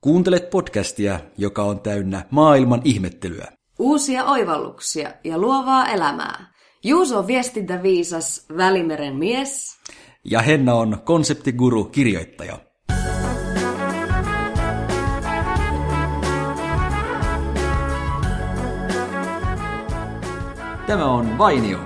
Kuuntelet podcastia, joka on täynnä maailman ihmettelyä. Uusia oivalluksia ja luovaa elämää. Juuso on viestintäviisas Välimeren mies. Ja Henna on konseptiguru kirjoittaja. Tämä on Vainio.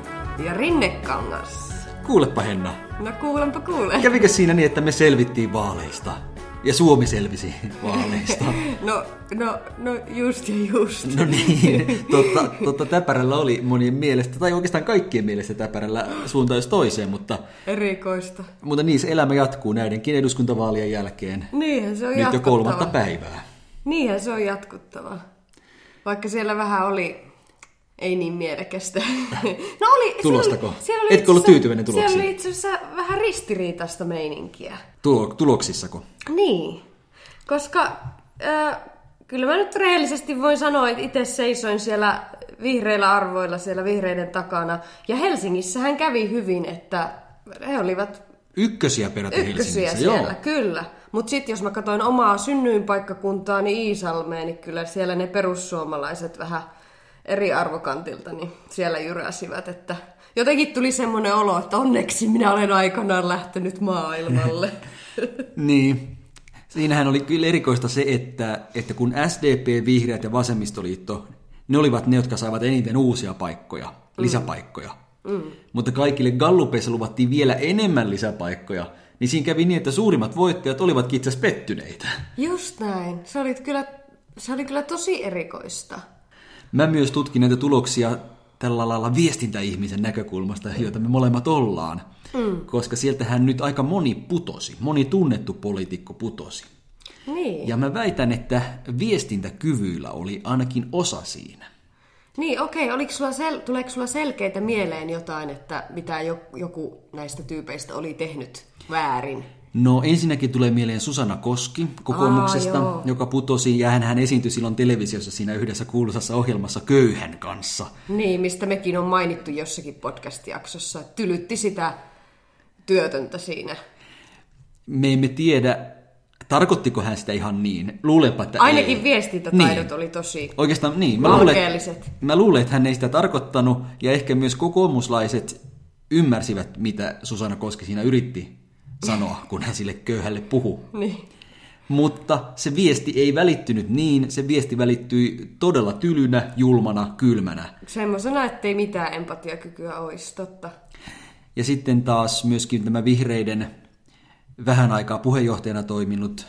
Ja Rinnekangas. Kuulepa Henna. No kuulenpa kuule. Kävikö siinä niin, että me selvittiin vaaleista? Ja Suomi selvisi vaaleista. No, no, no just ja just. No niin, totta, totta täpärällä oli monien mielestä, tai oikeastaan kaikkien mielestä täpärällä suuntaan jos toiseen, mutta, Erikoista. mutta niin se elämä jatkuu näidenkin eduskuntavaalien jälkeen. Niinhän se on Nyt jo kolmatta päivää. Niinhän se on jatkuttava. Vaikka siellä vähän oli ei niin mielekästä. No oli... Tulostako? Siellä oli, siellä oli Etkö ollut tyytyväinen tuloksiin? Siellä oli itse asiassa vähän ristiriitaista meininkiä. Tulo, tuloksissako? Niin, koska äh, kyllä mä nyt rehellisesti voin sanoa, että itse seisoin siellä vihreillä arvoilla siellä vihreiden takana. Ja Helsingissähän kävi hyvin, että he olivat Ykkösiä peräti ykkösiä Helsingissä, siellä, joo. kyllä. Mutta sitten jos mä katsoin omaa synnyinpaikkakuntaani Iisalmeen, niin kyllä siellä ne perussuomalaiset vähän eri arvokantilta, niin siellä jyräsivät, että jotenkin tuli semmoinen olo, että onneksi minä olen aikanaan lähtenyt maailmalle. Niin. Siinähän oli kyllä erikoista se, että, että kun SDP, Vihreät ja Vasemmistoliitto, ne olivat ne, jotka saivat eniten uusia paikkoja, lisäpaikkoja. Mm. Mutta kaikille gallupeissa luvattiin vielä enemmän lisäpaikkoja, niin siinä kävi niin, että suurimmat voittajat olivatkin itse asiassa pettyneitä. Just näin. Se oli kyllä, se oli kyllä tosi erikoista. Mä myös tutkin näitä tuloksia tällä lailla viestintäihmisen näkökulmasta, joita me molemmat ollaan. Mm. Koska sieltähän nyt aika moni putosi, moni tunnettu poliitikko putosi. Niin, Ja mä väitän, että viestintäkyvyillä oli ainakin osa siinä. niin okei. Oliko sulla sel- tuleeko sulla selkeitä mieleen jotain, että mitä jo- joku näistä tyypeistä oli tehnyt väärin? No ensinnäkin tulee mieleen Susanna Koski kokoomuksesta, Aa, joo. joka putosi ja hän esiintyi silloin televisiossa siinä yhdessä kuuluisassa ohjelmassa Köyhän kanssa. Niin, mistä mekin on mainittu jossakin podcast-jaksossa. että Tylytti sitä työtöntä siinä. Me emme tiedä, tarkoittiko hän sitä ihan niin. Luulenpa, että Ainakin ei. viestintätaidot Niin. oli tosi... Oikeastaan niin. Mä luulen, mä luulen, että hän ei sitä tarkoittanut, ja ehkä myös kokoomuslaiset ymmärsivät, mitä Susanna Koski siinä yritti sanoa, kun hän sille köyhälle puhui. Niin. Mutta se viesti ei välittynyt niin, se viesti välittyi todella tylynä, julmana, kylmänä. Semmoisena, ettei mitään empatiakykyä olisi, totta. Ja sitten taas myöskin tämä vihreiden vähän aikaa puheenjohtajana toiminut,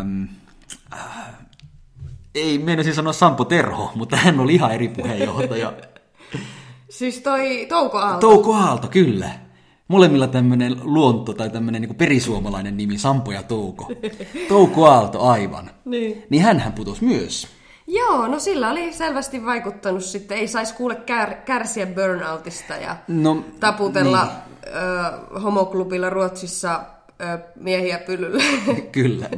äm, äh, ei meinasin sanoa Sampo Terho, mutta hän oli ihan eri puheenjohtaja. Siis toi Touko Aalto. Touko Aalto, kyllä. Molemmilla tämmöinen luonto tai tämmöinen niin perisuomalainen nimi, Sampo ja Touko. Touko Aalto, aivan. Niin. Niin hänhän putosi myös. Joo, no sillä oli selvästi vaikuttanut sitten. Ei saisi kuule kär, kärsiä burnoutista ja No, taputella niin. ö, homoklubilla Ruotsissa ö, miehiä pyllyllä. Kyllä.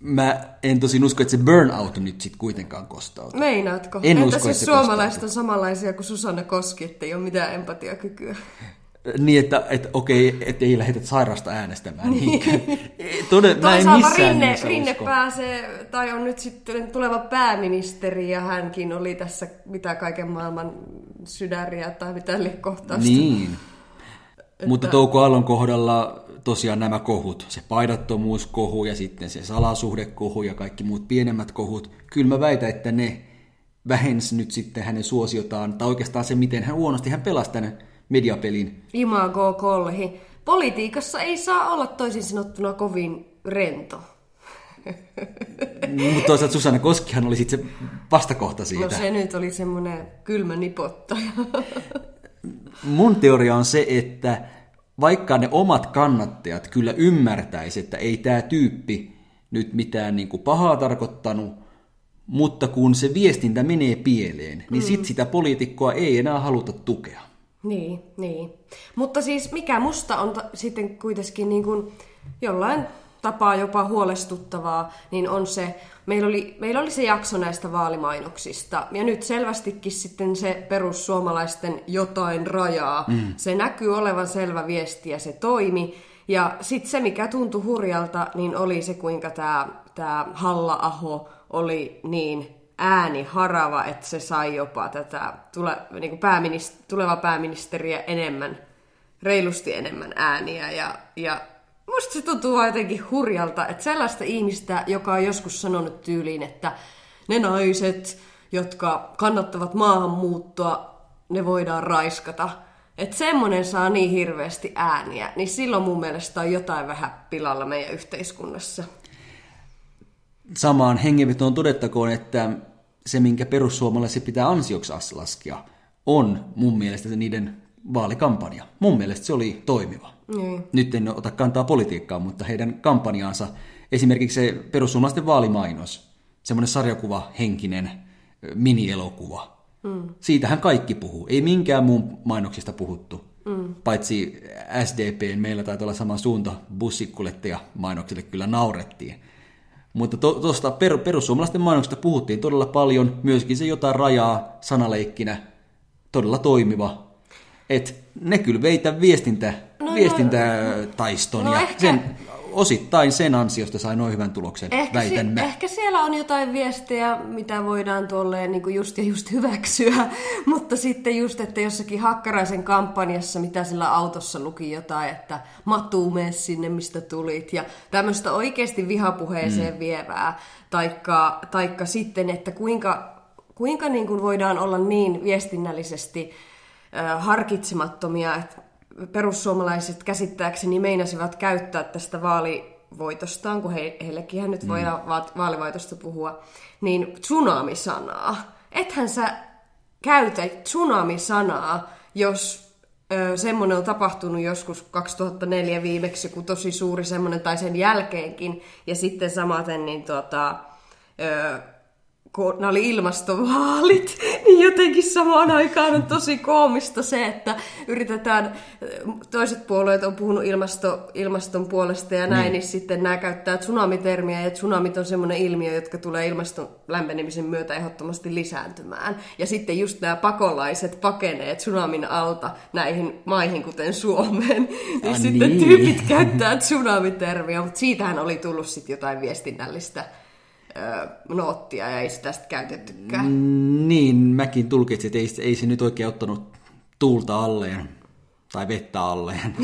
Mä en tosin usko, että se burnout nyt sit kuitenkaan kostautuu. Meinaatko? En Entäs usko, jos että se suomalaiset on samanlaisia kuin Susanna Koski, ettei ole mitään empatiakykyä? Niin, että, että okei, että ei lähdetä sairasta äänestämään. Niin. Todella, mä en missään Rinne, Rinne usko. pääsee, tai on nyt sitten tuleva pääministeri, ja hänkin oli tässä mitä kaiken maailman sydäriä tai mitä lie kohtausta. Niin. Mutta Touko Aallon kohdalla tosiaan nämä kohut, se paidattomuuskohu ja sitten se salasuhdekohu ja kaikki muut pienemmät kohut, kyllä mä väitän, että ne vähensi nyt sitten hänen suosiotaan, tai oikeastaan se, miten hän huonosti hän pelasi tämän mediapelin. Imago kolhi. Politiikassa ei saa olla toisin sanottuna kovin rento. Mutta toisaalta Susanna Koskihan oli sitten se vastakohta siitä. No se nyt oli semmoinen kylmä nipottaja. Mun teoria on se, että vaikka ne omat kannattajat kyllä ymmärtäisi, että ei tämä tyyppi nyt mitään niin kuin pahaa tarkoittanut, mutta kun se viestintä menee pieleen, niin mm. sit sitä poliitikkoa ei enää haluta tukea. Niin, niin. Mutta siis mikä musta on ta- sitten kuitenkin niin kuin jollain tapaa jopa huolestuttavaa, niin on se, meillä oli, meillä oli se jakso näistä vaalimainoksista, ja nyt selvästikin sitten se perussuomalaisten jotain rajaa, mm. se näkyy olevan selvä viesti ja se toimi, Ja sitten se, mikä tuntui hurjalta, niin oli se, kuinka tämä tää Halla-aho oli niin ääni harava, että se sai jopa tätä tule, niin pääminist, tuleva pääministeriä enemmän, reilusti enemmän ääniä. Ja, ja musta se tuntuu jotenkin hurjalta, että sellaista ihmistä, joka on joskus sanonut tyyliin, että ne naiset, jotka kannattavat maahanmuuttoa, ne voidaan raiskata. Että semmonen saa niin hirveästi ääniä, niin silloin mun mielestä on jotain vähän pilalla meidän yhteiskunnassa. Samaan hengenvetoon todettakoon, että se, minkä perussuomalaiset pitää ansioksi laskea, on mun mielestä se niiden vaalikampanja. Mun mielestä se oli toimiva. Niin. Nyt en ota kantaa politiikkaan, mutta heidän kampanjaansa, esimerkiksi se perussuomalaisten vaalimainos, semmoinen sarjakuva henkinen minielokuva. Mm. Siitähän kaikki puhuu. Ei minkään muun mainoksista puhuttu. Mm. Paitsi SDPn meillä taitaa olla sama suunta, bussikuljettaja mainoksille kyllä naurettiin. Mutta tuosta to, per, perussuomalaisten mainoksista puhuttiin todella paljon, myöskin se jotain rajaa sanaleikkinä, todella toimiva. Et ne kyllä veitä viestintä, no, no viestintätaiston no, ja ehkä... sen osittain sen ansiosta sai noin hyvän tuloksen, ehkä, väitän si- ehkä siellä on jotain viestejä, mitä voidaan tuolleen niin kuin just ja just hyväksyä, mutta sitten just, että jossakin Hakkaraisen kampanjassa, mitä sillä autossa luki jotain, että Matu, mene sinne, mistä tulit, ja tämmöistä oikeasti vihapuheeseen mm. vievää, taikka, taikka sitten, että kuinka, kuinka niin kuin voidaan olla niin viestinnällisesti harkitsemattomia, että perussuomalaiset käsittääkseni meinasivat käyttää tästä vaalivoitostaan, kun he, heillekin nyt voidaan mm. vaalivoitosta puhua, niin tsunami-sanaa. Ethän sä käytä tsunami-sanaa, jos ö, semmoinen on tapahtunut joskus 2004 viimeksi, kun tosi suuri semmoinen, tai sen jälkeenkin, ja sitten samaten niin tota, ö, kun nämä oli ilmastovaalit, niin jotenkin samaan aikaan on tosi koomista se, että yritetään, toiset puolueet on puhunut ilmasto, ilmaston puolesta ja näin, niin. niin sitten nämä käyttää tsunamitermiä, ja tsunamit on semmoinen ilmiö, jotka tulee ilmaston lämpenemisen myötä ehdottomasti lisääntymään. Ja sitten just nämä pakolaiset pakenee tsunamin alta näihin maihin, kuten Suomeen, niin ah, sitten niin. tyypit käyttää tsunamitermiä, mutta siitähän oli tullut sitten jotain viestinnällistä noottia ja ei sitä sitten käytettykään. Mm, niin, mäkin tulkitsin, että ei, ei se nyt oikein ottanut tuulta alleen tai vettä alleen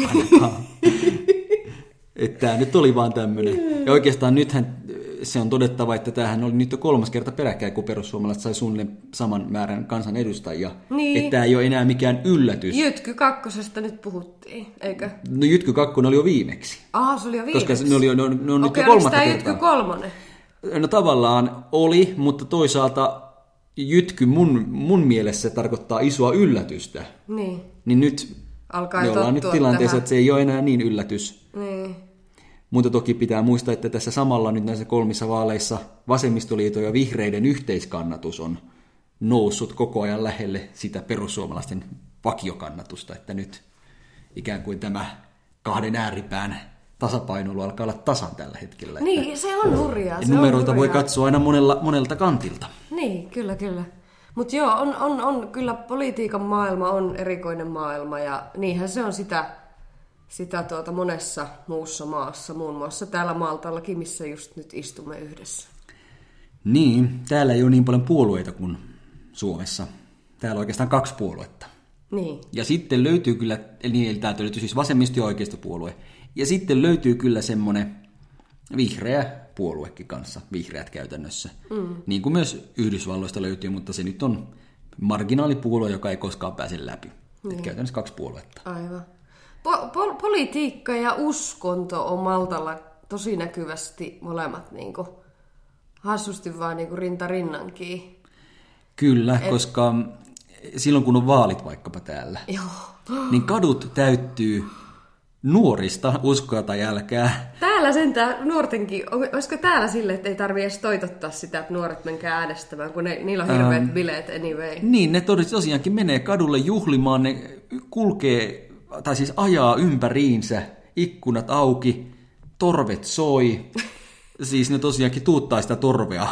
että tämä nyt oli vaan tämmöinen. Ja oikeastaan nythän se on todettava, että tämähän oli nyt jo kolmas kerta peräkkäin, kun perussuomalaiset sai suunnilleen saman määrän kansanedustajia. Niin. Että tämä ei ole enää mikään yllätys. Jytky kakkosesta nyt puhuttiin, eikö? No Jytky kakkonen oli jo viimeksi. Ah, se oli jo viimeksi. Koska ne, oli, ne on, ne on Okei, nyt jo kolmatta kertaa. Jytky kolmonen? No tavallaan oli, mutta toisaalta jytky mun, mun mielessä tarkoittaa isoa yllätystä. Niin. Niin nyt Alkaa me ollaan nyt tilanteessa, tähän. että se ei ole enää niin yllätys. Niin. Mutta toki pitää muistaa, että tässä samalla nyt näissä kolmissa vaaleissa vasemmistoliiton ja vihreiden yhteiskannatus on noussut koko ajan lähelle sitä perussuomalaisten vakiokannatusta, että nyt ikään kuin tämä kahden ääripään tasapainoilu alkaa olla tasan tällä hetkellä. Niin, että se on hurjaa. Se numeroita on voi katsoa aina monella, monelta kantilta. Niin, kyllä, kyllä. Mutta joo, on, on, on, kyllä politiikan maailma on erikoinen maailma ja niinhän se on sitä, sitä tuota monessa muussa maassa, muun muassa täällä Maltallakin, missä just nyt istumme yhdessä. Niin, täällä ei ole niin paljon puolueita kuin Suomessa. Täällä on oikeastaan kaksi puoluetta. Niin. Ja sitten löytyy kyllä, eli täältä löytyy siis vasemmisto- ja oikeistopuolue. Ja sitten löytyy kyllä semmoinen vihreä puoluekin kanssa, vihreät käytännössä. Mm. Niin kuin myös Yhdysvalloista löytyy, mutta se nyt on marginaalipuolue, joka ei koskaan pääse läpi. Niin. Että käytännössä kaksi puoluetta. Aivan. Po- po- politiikka ja uskonto on Maltalla tosi näkyvästi molemmat niin kuin, hassusti vaan niin kuin rinta rinnankin. Kyllä, Et... koska silloin kun on vaalit vaikkapa täällä, Joo. niin kadut täyttyy nuorista uskoa tai jälkää. Täällä sentään nuortenkin, olisiko täällä sille, että ei tarvitse edes toitottaa sitä, että nuoret menkää äänestämään, kun ne, niillä on hirveät ähm, bileet anyway. Niin, ne tosiaankin menee kadulle juhlimaan, ne kulkee, tai siis ajaa ympäriinsä, ikkunat auki, torvet soi, siis ne tosiaankin tuuttaa sitä torvea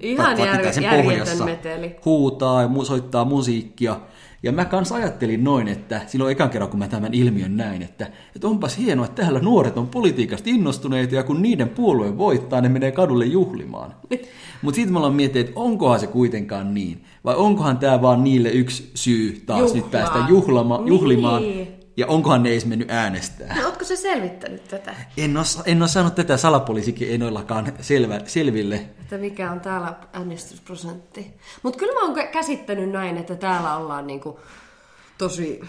Ihan järjetön pohjassa meteli. huutaa ja soittaa musiikkia. Ja mä kans ajattelin noin, että silloin ekan kerran kun mä tämän ilmiön näin, että, että onpas hienoa, että täällä nuoret on politiikasta innostuneita ja kun niiden puolue voittaa, ne menee kadulle juhlimaan. Mutta sitten me ollaan miettinyt, että onkohan se kuitenkaan niin. Vai onkohan tämä vaan niille yksi syy taas Juhlaa. nyt päästä juhlama, Niin. Ja onkohan ne edes mennyt äänestää. No, ootko sä selvittänyt tätä? En ole, en ole saanut tätä salapoliisikin enoillakaan selvä, selville. Että mikä on täällä äänestysprosentti. Mutta kyllä mä oon kä- käsittänyt näin, että täällä ollaan niinku tosi...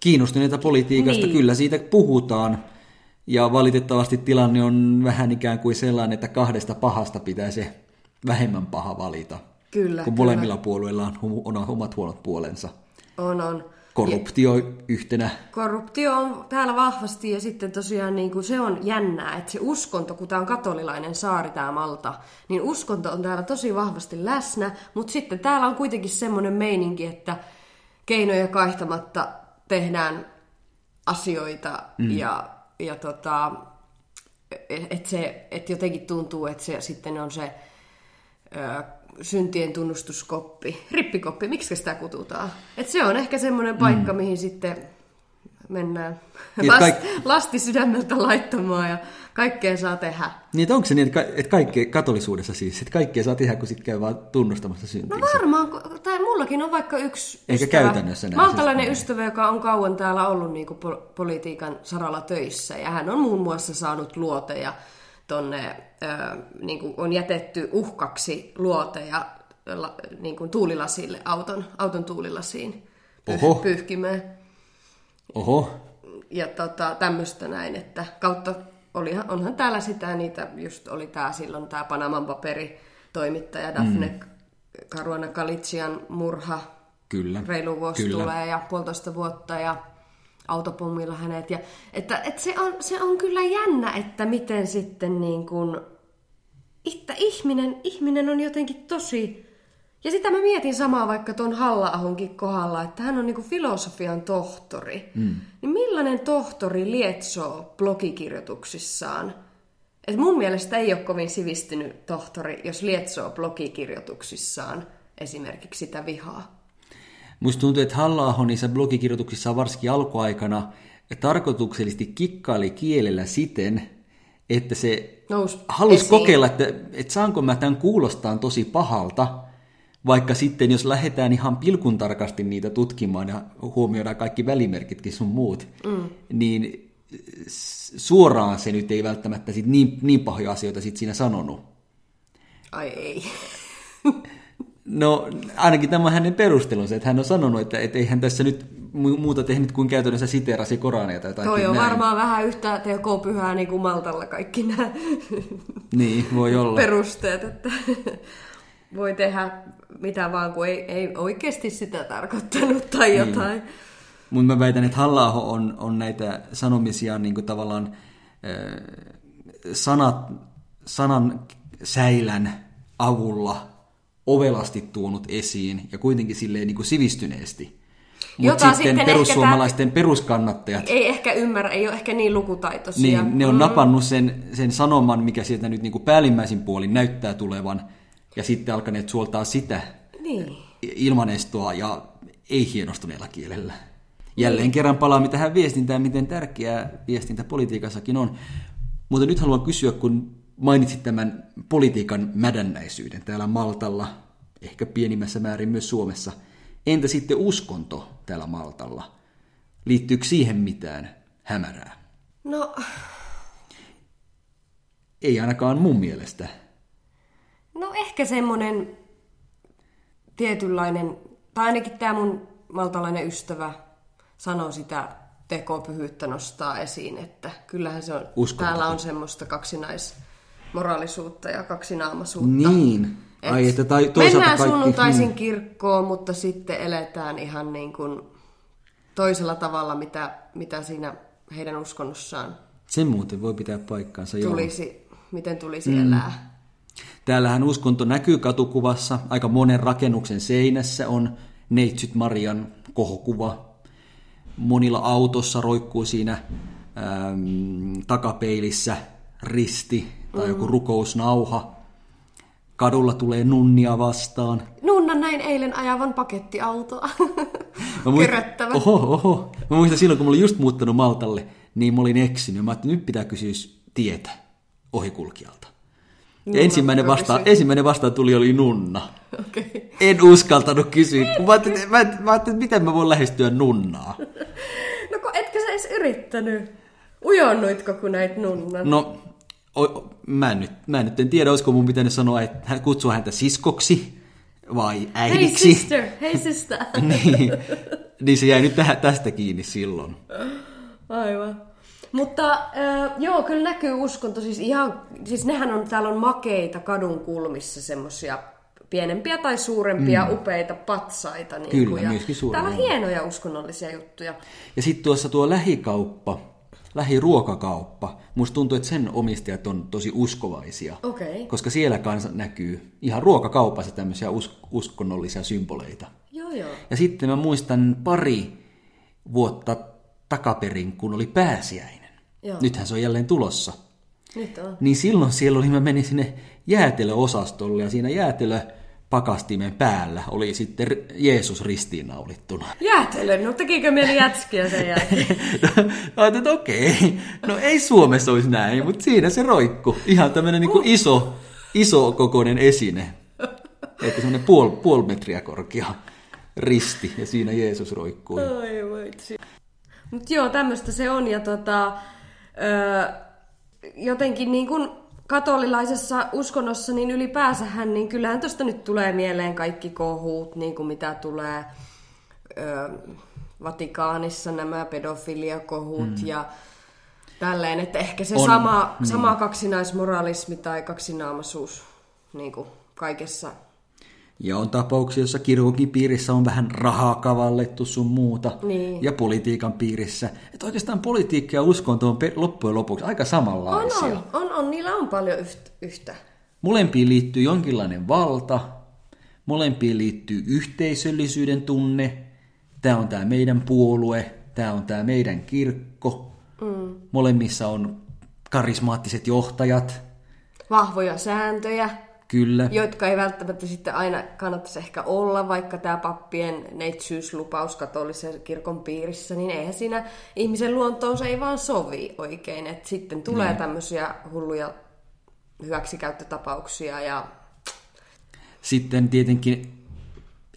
kiinnostuneita politiikasta, Niin. kyllä siitä puhutaan. Ja valitettavasti tilanne on vähän ikään kuin sellainen, että kahdesta pahasta pitää se vähemmän paha valita. Kyllä, kun kyllä. molemmilla puolueilla on, on omat huonot puolensa. On, on. Korruptio yhtenä. Korruptio on täällä vahvasti ja sitten tosiaan niin kuin se on jännää, että se uskonto, kun tämä on katolilainen saari tämä Malta, niin uskonto on täällä tosi vahvasti läsnä, mutta sitten täällä on kuitenkin semmoinen meininki, että keinoja kaihtamatta tehdään asioita mm. ja, ja tota, että se, et jotenkin tuntuu, että se sitten on se ö, syntien tunnustuskoppi, rippikoppi, miksi sitä kututaan? Et se on ehkä semmoinen paikka, mm. mihin sitten mennään Niin, Last, kaik- lasti sydämeltä laittamaan ja kaikkea saa tehdä. Niin, onko se niin, että ka- että kaikkea katolisuudessa siis, että kaikkea saa tehdä, kun sitten käy vaan tunnustamassa No syntinsä? varmaan, tai mullakin on vaikka yksi Eikä ystävä, käytännössä näin maltalainen siis. ystävä, joka on kauan täällä ollut niin kuin politiikan saralla töissä. Ja hän on muun muassa saanut luoteja tonne, ö, niin kuin on jätetty uhkaksi luoteja la, niin kuin tuulilasille, auton, auton tuulilasiin Oho. pyh, pyyhkimään. Oho, Ja tota, tämmöistä näin, että kautta olihan, onhan täällä sitä, niitä just oli tää silloin tämä Panaman paperi toimittaja Daphne mm. Caruana Galizian murha, kyllä. reilu vuosi kyllä. tulee ja puolitoista vuotta ja autopommilla hänet. Ja, että, että se, on, se on kyllä jännä, että miten sitten niin kuin, että ihminen, ihminen on jotenkin tosi... Ja sitä mä mietin samaa vaikka tuon halla kohdalla, että hän on niin kuin filosofian tohtori. Mm. Niin millainen tohtori lietsoo blogikirjoituksissaan? Et mun mielestä ei ole kovin sivistynyt tohtori, jos lietsoo blogikirjoituksissaan esimerkiksi sitä vihaa. Musta tuntuu, että halla niissä blogikirjoituksissa varsinkin alkuaikana tarkoituksellisesti kikkaili kielellä siten, että se Nous halusi esiin. kokeilla, että, että saanko mä tämän kuulostaa tosi pahalta, vaikka sitten jos lähdetään ihan pilkun tarkasti niitä tutkimaan ja huomioidaan kaikki välimerkitkin sun muut, mm. niin suoraan se nyt ei välttämättä sit niin, niin pahoja asioita sit siinä sanonut. Ai ei. No ainakin tämä on hänen perustelunsa, että hän on sanonut, että, että ei hän tässä nyt mu- muuta tehnyt kuin käytännössä siteerasi Korania tai jotakin Toi on näin. varmaan vähän yhtä tekopyhää niin kuin Maltalla kaikki nämä Niin, voi olla. perusteet, että voi tehdä mitä vaan, kun ei, ei oikeasti sitä tarkoittanut tai jotain. Mutta mä väitän, että halla on, on näitä sanomisia niin kuin tavallaan äh, sanat, sanan säilän avulla ovelasti tuonut esiin ja kuitenkin silleen niin kuin sivistyneesti. Mutta sitten, sitten perussuomalaisten peruskannattajat, Ei ehkä ymmärrä, ei ole ehkä niin lukutaitoisia. niin ne on napannut sen, sen sanoman, mikä sieltä nyt niin kuin päällimmäisin puolin näyttää tulevan, ja sitten alkaneet suoltaa sitä Niin. ilmanestoa ja ei hienostuneella kielellä. Jälleen kerran palaamme tähän viestintään, miten tärkeää viestintä politiikassakin on. Mutta nyt haluan kysyä, kun mainitsit tämän politiikan mädännäisyyden täällä Maltalla, ehkä pienimmässä määrin myös Suomessa. Entä sitten uskonto täällä Maltalla? Liittyykö siihen mitään hämärää? No, Ei ainakaan mun mielestä. no ehkä semmoinen tietynlainen, tai ainakin tämä mun maltalainen ystävä sanoo sitä tekopyhyyttä nostaa esiin, että kyllähän se on, täällä on semmoista kaksinaismoraalisuutta ja kaksinaamaisuutta. Niin. Et Ai, että tai toisaalta mennään kaikki... sunnuntaisin niin. kirkkoon, mutta sitten eletään ihan niin kuin toisella tavalla, mitä, mitä siinä heidän uskonnossaan Se muuten voi pitää paikkaansa. joo. tulisi, miten tulisi mm. elää. Täällähän uskonto näkyy katukuvassa. Aika monen rakennuksen seinässä on Neitsyt Marian kohokuva. Monilla autossa roikkuu siinä äm, takapeilissä risti tai joku rukousnauha. Kadulla tulee nunnia vastaan. Nunna näin eilen ajavan pakettiautoa. Mä Keröttävä. oho, oho. Mä muistan silloin, kun mä olin just muuttanut Maltalle, niin mä olin eksynyt. Mä ajattelin, nyt pitää kysyä tietä ohikulkijalta. Ja ensimmäinen kysyy. ensimmäinen vastaan tuli oli nunna. Okay. En uskaltanut kysyä. kun Mä ajattelin, mä, mä ajattelin, että miten mä voin lähestyä nunnaa. No kun etkö sä edes yrittänyt? Ujonnuitko kun näit nunnan? No, mä, en nyt, mä en nyt en tiedä, olisiko mun pitänyt sanoa, että hän kutsua häntä siskoksi vai Hei äidiksi. sister, hei sister. niin, niin se jäi nyt tähän, tästä kiinni silloin. Aivan. Mutta äh, joo, kyllä näkyy uskonto. Siis, ihan, siis nehän on, täällä on makeita kadun kulmissa semmosia pienempiä tai suurempia mm. upeita patsaita. Niin Kyllä, kuin, ja myöskin suuria. Täällä on hienoja uskonnollisia juttuja. Ja sitten tuossa tuo lähikauppa, lähiruokakauppa, musta tuntuu, että sen omistajat on tosi uskovaisia. Okei. Koska siellä kanssa näkyy ihan ruokakaupassa tämmöisiä us- uskonnollisia symboleita. Joo, joo. Ja sitten mä muistan pari vuotta takaperin, kun oli pääsiäinen. Joo. Nythän se on jälleen tulossa. Nyt on. Niin silloin siellä oli, mä menin sinne jäätelöosastolle ja siinä jäätelöpakastimen päällä oli sitten Jeesus ristiinnaulittuna. Jäätelö, no tekikö mieli jätskiä sen jälkeen? Ajattelin, että okei, no ei Suomessa olisi näin, mutta siinä se roikku. Ihan tämmöinen niin kuin iso, iso kokoinen esine. Että semmoinen puol, puoli metriä korkea risti ja siinä Jeesus roikkui. Ai vitsi. Mut joo, tämmöistä se on. Ja tota, öö, jotenkin niin kuin katolilaisessa uskonnossa, niin ylipäänsähän, niin kyllähän tuosta nyt tulee mieleen kaikki kohut, niin kuin mitä tulee öö, Vatikaanissa nämä pedofiliakohut mm. ja tälleen, että ehkä se On, sama, niin. sama kaksinaismoralismi tai kaksinaamaisuus niin kuin kaikessa Ja on tapauksia, joissa kirkokin piirissä on vähän rahaa kavallettu sun muuta. Niin. Ja politiikan piirissä. Että oikeastaan politiikka ja uskonto on loppujen lopuksi aika On, samanlaisia. on, on, on, niillä on paljon yhtä. yhtä. Molempiin liittyy jonkinlainen valta, molempiin liittyy yhteisöllisyyden tunne, tämä on tämä meidän puolue, tämä on tämä meidän kirkko, mm. molemmissa on karismaattiset johtajat, Vahvoja sääntöjä, kyllä. jotka ei välttämättä sitten aina kannattaisi ehkä olla, vaikka tämä pappien neitsyyslupaus katolisen kirkon piirissä, niin eihän siinä ihmisen luontoon se ei vaan sovi oikein. että sitten tulee Niin. tämmöisiä hulluja hyväksikäyttötapauksia ja Sitten tietenkin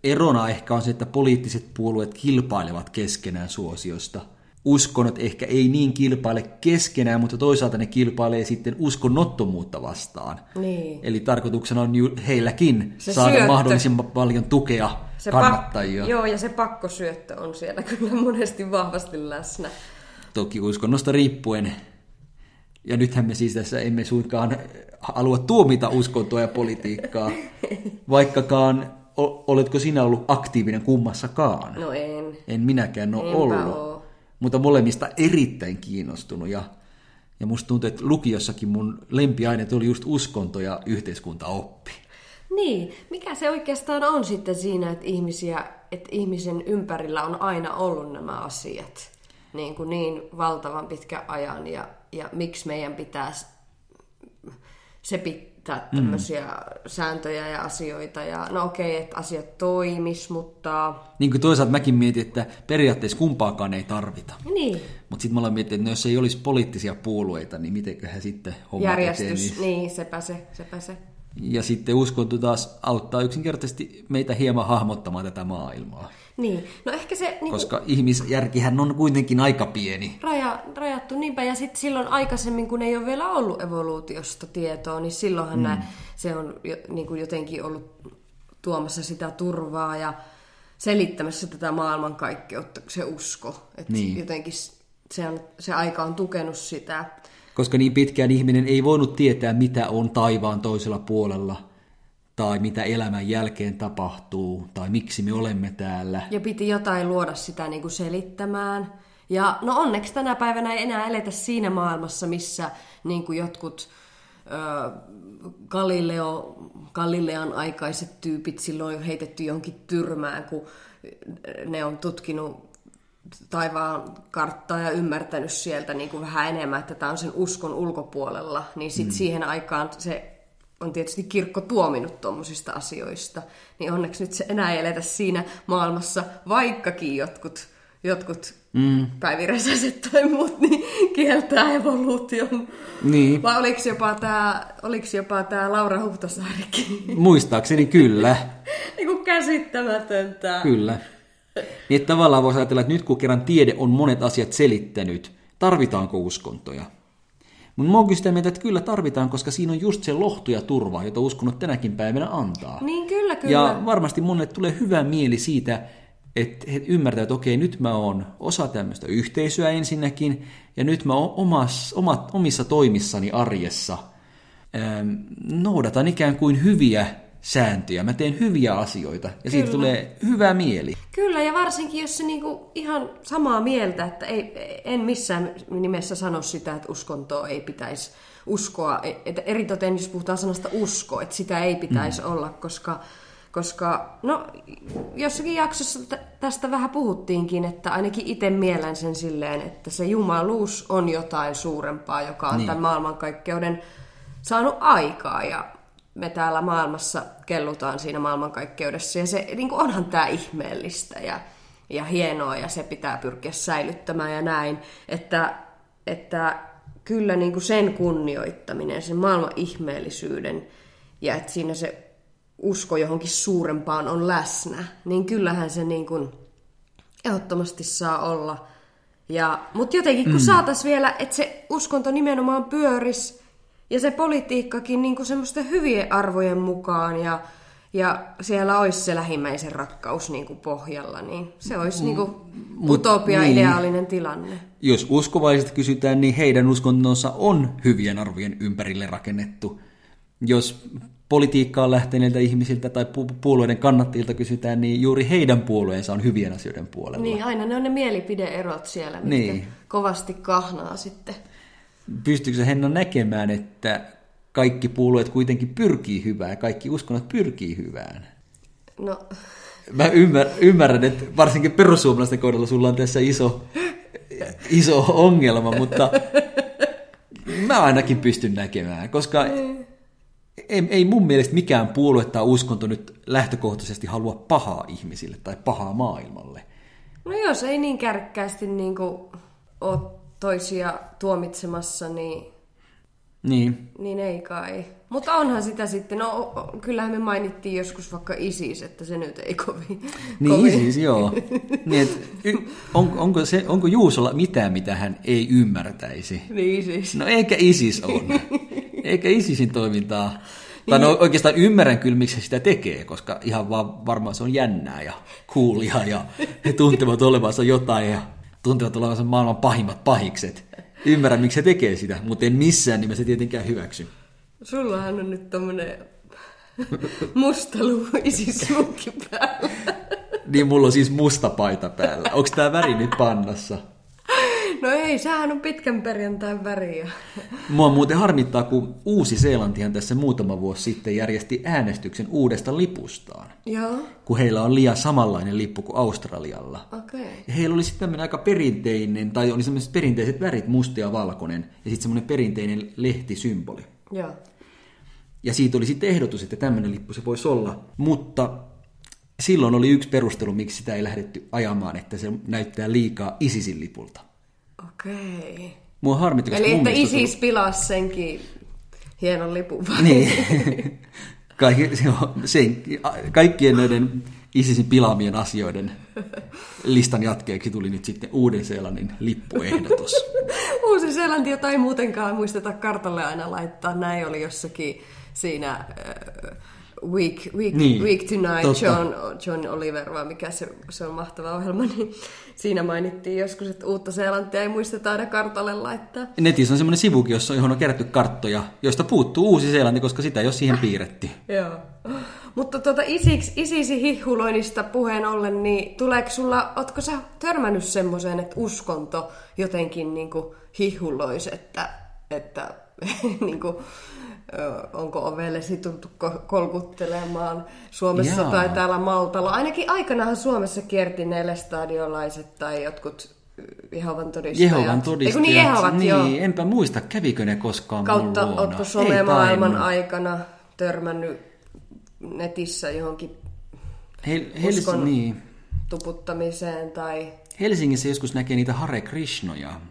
erona ehkä on se, että poliittiset puolueet kilpailevat keskenään suosiosta. Uskonnot ehkä ei niin kilpaile keskenään, mutta toisaalta ne kilpailee sitten uskonnottomuutta vastaan. Niin. Eli tarkoituksena on heilläkin Se saada syöttö. mahdollisimman paljon tukea se kannattajia. Pak- joo, ja se pakkosyöttö on siellä kyllä monesti vahvasti läsnä. Toki uskonnosta riippuen. Ja nythän me siis tässä emme suinkaan halua tuomita uskontoa ja politiikkaa, vaikkakaan oletko sinä ollut aktiivinen kummassakaan. No en. En minäkään ole Enpä ollut, oo. Mutta molemmista erittäin kiinnostunut. Ja, ja musta tuntuu, että lukiossakin mun lempiaineet oli just uskonto ja yhteiskuntaoppi. Niin, mikä se oikeastaan on sitten siinä, että, ihmisiä, että ihmisen ympärillä on aina ollut nämä asiat niin, kuin niin valtavan pitkän ajan ja, ja miksi meidän pitäisi se pitää tämmöisiä mm. sääntöjä ja asioita ja no okei, että asiat toimis, mutta Niin kuin toisaalta mäkin mietin, että periaatteessa kumpaakaan ei tarvita. niin, Mutta sitten mä aloin miettiä, että no jos ei olisi poliittisia puolueita, niin mitenköhän sitten homma järjestys, etenisi. niin sepä se, sepä se. Ja sitten uskonto taas auttaa yksinkertaisesti meitä hieman hahmottamaan tätä maailmaa. Niin, no ehkä se niin Koska ihmisjärkihän on kuitenkin aika pieni. raja, rajattu niinpä. Ja sitten silloin aikaisemmin, kun ei ole vielä ollut evoluutiosta tietoa, niin silloinhan mm. nää, se on jo, niin kuin jotenkin ollut tuomassa sitä turvaa ja selittämässä tätä maailmankaikkeutta, se usko. Että Niin. jotenkin se, on, se aika on tukenut sitä. Koska niin pitkään ihminen ei voinut tietää, mitä on taivaan toisella puolella, tai mitä elämän jälkeen tapahtuu, tai miksi me olemme täällä. Ja piti jotain luoda sitä niin kuin selittämään. Ja no onneksi tänä päivänä ei enää eletä siinä maailmassa, missä niin kuin jotkut ö, Galileo, Galilean aikaiset tyypit silloin on heitetty jonkin tyrmään, kun ne on tutkinut taivaan karttaa ja ymmärtänyt sieltä niin kuin vähän enemmän, että tämä on sen uskon ulkopuolella, niin sitten mm. siihen aikaan se on tietysti kirkko tuominut tuommoisista asioista, niin onneksi nyt se enää ei eletä siinä maailmassa, vaikkakin jotkut, jotkut mm. päiviräsäiset tai muut niin kieltää evoluution. Niin. Vai oliko jopa tämä, oliko jopa tämä Laura Huhtasaarikin? Muistaakseni kyllä. niin kuin käsittämätöntä. Kyllä. Niin että tavallaan voisi ajatella, että nyt kun kerran tiede on monet asiat selittänyt, tarvitaanko uskontoja? Mutta mä oon sitä mieltä, että kyllä tarvitaan, koska siinä on just se lohtu ja turva, jota uskonnot tänäkin päivänä antaa. Niin kyllä, kyllä. Ja varmasti monelle tulee hyvä mieli siitä, että he ymmärtää, että okei, nyt mä oon osa tämmöistä yhteisöä ensinnäkin, ja nyt mä oon omas, omat, omissa toimissani arjessa ähm, noudatan ikään kuin hyviä sääntöjä, mä teen hyviä asioita, ja Kyllä. siitä tulee hyvä mieli. Kyllä, ja varsinkin jos se niinku ihan samaa mieltä, että ei, en missään nimessä sano sitä, että uskontoa ei pitäisi uskoa, että eritoten jos puhutaan sanasta usko, että sitä ei pitäisi mm. olla, koska koska, no, jossakin jaksossa tästä vähän puhuttiinkin, että ainakin itse mielen sen silleen, että se jumaluus on jotain suurempaa, joka on niin. tämän maailmankaikkeuden saanut aikaa. Ja me täällä maailmassa kellutaan siinä maailmankaikkeudessa. Ja se, niin kuin onhan tämä ihmeellistä ja, ja hienoa ja se pitää pyrkiä säilyttämään ja näin. Että, että kyllä niin kuin sen kunnioittaminen, sen maailman ihmeellisyyden ja että siinä se usko johonkin suurempaan on läsnä, niin kyllähän se niin kuin ehdottomasti saa olla. Ja, mutta jotenkin kun mm. saataisiin vielä, että se uskonto nimenomaan pyörisi ja se politiikkakin niin kuin semmoisten hyvien arvojen mukaan ja, ja siellä olisi se lähimmäisen rakkaus niin kuin pohjalla, niin se olisi niin kuin Mut, utopia, niin. ideaalinen tilanne. Jos uskovaiset kysytään, niin heidän uskontonsa on hyvien arvojen ympärille rakennettu. Jos politiikkaan lähteneiltä ihmisiltä tai pu- puolueiden kannattajilta kysytään, niin juuri heidän puolueensa on hyvien asioiden puolella. Niin, aina ne on ne mielipideerot siellä, mitkä niin. kovasti kahnaa sitten. Pystyykö Henna näkemään, että kaikki puolueet kuitenkin pyrkii hyvään kaikki uskonnot pyrkii hyvään? No... Mä ymmär, ymmärrän, että varsinkin perussuomalaisten kohdalla sulla on tässä iso, iso ongelma, mutta mä ainakin pystyn näkemään, koska ei, ei mun mielestä mikään puolue tai uskonto nyt lähtökohtaisesti halua pahaa ihmisille tai pahaa maailmalle. No jos ei niin kärkkäästi niin ole toisia tuomitsemassa, niin, niin. niin ei kai. Mutta onhan sitä sitten, no kyllähän me mainittiin joskus vaikka ISIS, että se nyt ei kovin... Niin kovin. ISIS, joo. niin, et, on, onko, se, onko Juusolla mitään, mitä hän ei ymmärtäisi? Niin ISIS. No eikä ISIS on. eikä ISISin toimintaa. Niin. Tai no oikeastaan ymmärrän kyllä, miksi se sitä tekee, koska ihan vaan varmaan se on jännää ja kuulia ja he tuntevat olevansa jotain ja tuntevat olevansa maailman pahimmat pahikset. Ymmärrän, miksi se tekee sitä, mutta en missään nimessä tietenkään hyväksy. Sullahan on nyt tommonen musta isismukki päällä. niin, mulla on siis musta paita päällä. Onko tää väri nyt pannassa? No ei, sehän on pitkän perjantain väriä. Mua muuten harmittaa, kun Uusi-Seelantihan tässä muutama vuosi sitten järjesti äänestyksen uudesta lipustaan. Joo. Kun heillä on liian samanlainen lippu kuin Australialla. Okei. Okay. Ja heillä oli sitten tämmöinen aika perinteinen, tai oli semmoiset perinteiset värit, musta ja valkoinen, ja sitten semmoinen perinteinen lehtisymboli. Joo. Ja siitä oli sitten ehdotus, että tämmöinen lippu se voisi olla. Mutta silloin oli yksi perustelu, miksi sitä ei lähdetty ajamaan, että se näyttää liikaa ISISin lipulta. Okei. Mua harmitti, Eli että ISIS pilasi senkin hienon lipun vai? Niin. Kaikki, sen, kaikkien näiden ISISin pilaamien asioiden listan jatkeeksi tuli nyt sitten Uuden-Seelannin lippuehdotus. Uusi-Seelanti, jota ei muutenkaan muisteta kartalle aina laittaa. Näin oli jossakin siinä äh, Week, week, niin, week Tonight, John, John Oliver, vai mikä se, se on mahtava ohjelma, niin siinä mainittiin joskus, että uutta Seelantia ei muisteta aina kartalle laittaa. Netissä on semmoinen sivukin, jossa, johon on kerätty karttoja, joista puuttuu uusi Seelanti, koska sitä ei ole siihen piirretty. Joo. Mutta tuota isiksi, isisi hihuloinnista puheen ollen, niin tuleeko sulla, ootko sä törmännyt semmoiseen, että uskonto jotenkin niin hihuloisi, että, että niin kuin, onko ovellesi tultu kolkuttelemaan Suomessa Jaa. tai täällä Maltalla. Ainakin aikanahan Suomessa kierti nelestadiolaiset tai jotkut Jehovan todistajat. Jehovan todistajat, niin, Jehovat, niin enpä muista, kävikö ne koskaan Kautta mun luona? ootko somemaailman aikana törmännyt netissä johonkin Hel- Hels- Uskon- niin. tuputtamiseen tai... Helsingissä joskus näkee niitä Hare Krishnoja,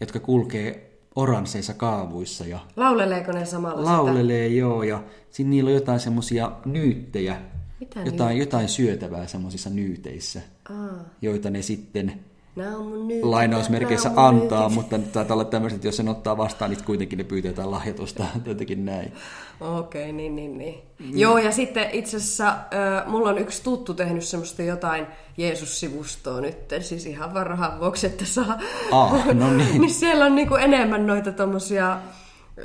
jotka kulkee oranseissa kaavuissa ja Lauleleeko ne samalla laulelee joo ja siinä niillä on jotain semmoisia nyyttejä, Mitä jotain, jotain syötävää semmoisissa nyyteissä, sitä? Aa, joita ne sitten on mun nyt. lainausmerkeissä on antaa, nyt. mutta nyt taitaa olla tämmöiset, että jos sen ottaa vastaan, niin kuitenkin ne pyytää jotain lahjoitusta, jotenkin näin. Okei, okay, niin, niin, niin. Mm. Joo, ja sitten itse asiassa äh, mulla on yksi tuttu tehnyt semmoista jotain Jeesus-sivustoa nyt, siis ihan vaan rahan vuoksi, että saa. Ah, no niin. niin siellä on niinku enemmän noita tommosia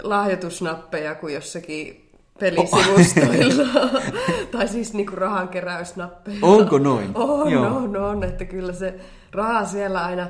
lahjoitusnappeja kuin jossakin pelisivustoilla. tai siis niinku rahankeräysnappeja. Onko noin? On, Joo. on, on, että kyllä se raha siellä aina,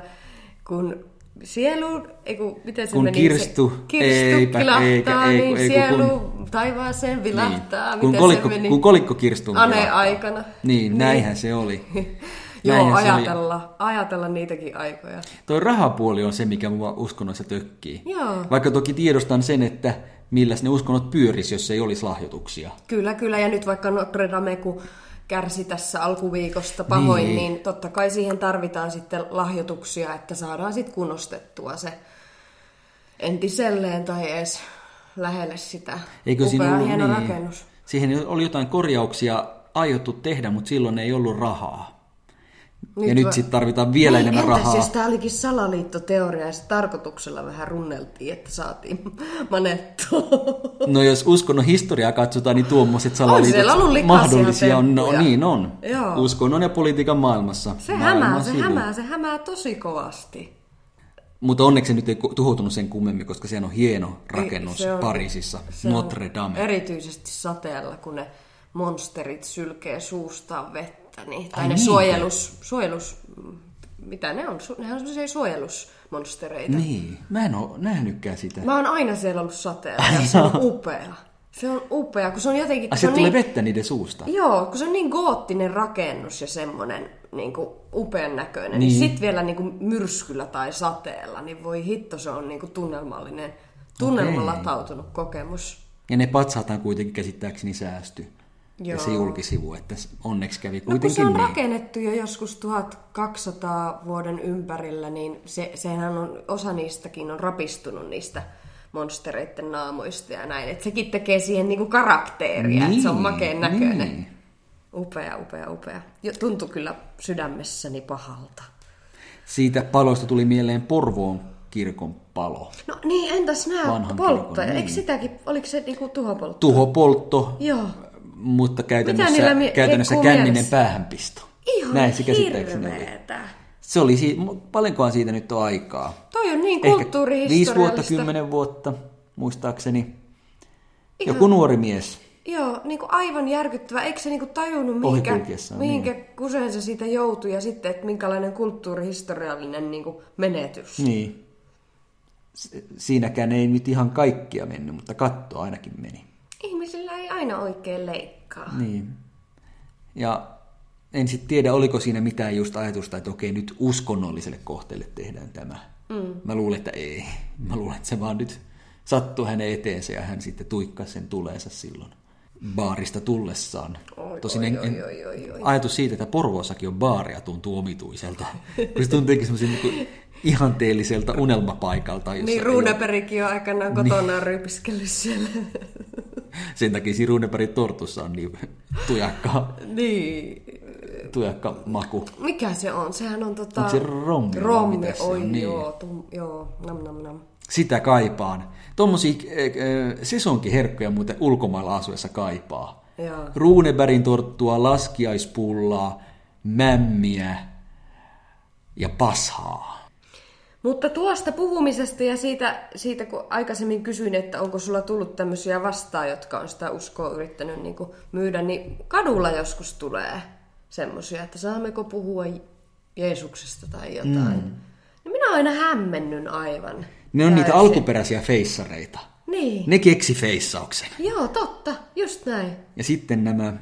kun sielu, ei kun, miten se Kun meni? kirstu, se, kirstu eipä, kilahtaa, eikä, ei, niin ei, kun- sielu taivaaseen vilahtaa. Niin. Kun, Miten kolikko, se meni? kun kolikko kirstuun Ane aikana. Niin, näinhän se oli. Joo, se oli. ajatella, ajatella niitäkin aikoja. Toi rahapuoli on se, mikä mua uskonnoissa tökkii. Joo. Vaikka toki tiedostan sen, että milläs ne uskonnot pyöris, jos ei olisi lahjoituksia. Kyllä, kyllä. Ja nyt vaikka Notre Dame, kun kärsi tässä alkuviikosta pahoin, Niin. niin. totta kai siihen tarvitaan sitten lahjoituksia, että saadaan sitten kunnostettua se entiselleen tai edes lähelle sitä. Eikö siinä Upea, ollut hieno niin? rakennus. Siihen oli jotain korjauksia aiottu tehdä, mutta silloin ei ollut rahaa. Ja va- nyt sitten tarvitaan vielä niin, enemmän rahaa. jos tämä olikin salaliittoteoria ja se tarkoituksella vähän runneltiin, että saatiin manettua. No jos uskonnon historiaa katsotaan, niin tuommoiset salaliitot siellä ollut mahdollisia on. No, niin on. Joo. Uskonnon ja politiikan maailmassa. Se Maailman hämää, se sivu. hämää, se hämää tosi kovasti. Mutta onneksi se nyt ei tuhoutunut sen kummemmin, koska siellä on hieno rakennus Se on- Pariisissa, on Notre Dame. Erityisesti sateella, kun ne monsterit sylkee suustaan vettä. Niin, tai Ai ne niinkö? suojelus, suojelus, mitä ne on? Su- Nehän on sellaisia suojelusmonstereita. Niin, mä en ole nähnytkään sitä. Mä oon aina siellä ollut sateella ja se on upea. Se on upea, kun se on jotenkin... Ai kun se se tulee niin, vettä niiden suusta. Joo, kun se on niin goottinen rakennus ja semmoinen niin kuin upean näköinen, niin, Niin. niin sit vielä niin kuin myrskyllä tai sateella, niin voi hitto, se on niin kuin tunnelmallinen, tunnelmalatautunut kokemus. Ja ne patsaataan kuitenkin käsittääkseni säästy. Ja Joo. se julkisivu, että onneksi kävi No kun kuitenkin se on niin. rakennettu jo joskus 1200 vuoden ympärillä, niin se, sehän on, osa niistäkin on rapistunut niistä monstereiden naamoista ja näin. Että sekin tekee siihen niinku karakteeria, että se on Niin, makeen näköinen. niin. Upea, upea, upea. Jo, tuntui kyllä sydämessäni pahalta. Siitä palosta tuli mieleen Porvoon kirkon palo. No niin, entäs nämä Vanhan polttajat? kirkon, Eikö niin. sitäkin, oliko se niinku tuhopoltto? Tuhopoltto, Joo. Mutta käytännössä, mie- käytännössä liikkuu känninen mielessä? päähänpisto. Ihan Näin se käsittääkseni oli. Se oli si- paljonkohan siitä nyt on aikaa? Toi on niin Ehkä viisi kulttuurihistoriallista. vuotta, kymmenen vuotta, muistaakseni. Ihan- Joku nuori mies. Joo, niin kuin aivan järkyttävä. Eikö se niin kuin tajunnut, mihinkä, Ohikulkiessaan, mihinkä kuseen se siitä joutui ja sitten, että minkälainen kulttuurihistoriallinen niin kuin menetys. Niin. Siinäkään ei nyt ihan kaikkia mennyt, mutta katto ainakin meni. Ihmisillä ei aina oikein leikkaa. Niin. Ja en sitten tiedä, oliko siinä mitään just ajatusta, että okei, nyt uskonnolliselle kohteelle tehdään tämä. Mm. Mä luulen, että ei. Mä luulen, että se vaan nyt sattui hänen eteensä ja hän sitten tuikkasi sen tuleensa silloin baarista tullessaan. Oi, Tosin oi, en, oi, en, oi, oi, oi. ajatus siitä, että Porvoossakin on baaria, tuntuu omituiselta. Kun se tuntuukin semmoisen niin ihanteelliselta unelmapaikalta. Jossa Niin Ruuneperikin on aikanaan kotona rypiskellyt siellä. Sen takia siinä Runebergin tortussa on niin tujakka, niin. tujakka maku. Mikä se on? Sehän on tota... Onko se rommi Rommi, mitä se oi on? Niin. joo, tum, joo, nam nam nam. Sitä kaipaan. Tuommoisia äh, sesonkiherkkuja muuten ulkomailla asuessa kaipaa. Joo. Runebergin torttua, laskiaispullaa, mämmiä ja pashaa. Mutta tuosta puhumisesta ja siitä, siitä, kun aikaisemmin kysyin, että onko sulla tullut tämmöisiä vastaan, jotka on sitä uskoa yrittänyt niin myydä, niin kadulla joskus tulee semmoisia, että saammeko puhua Jeesuksesta tai jotain. Mm. Niin minä aina hämmennyn aivan. Ne on niitä alkuperäisiä feissareita. Niin. Ne keksi feissauksen. Joo, totta. Just näin. Ja sitten nämä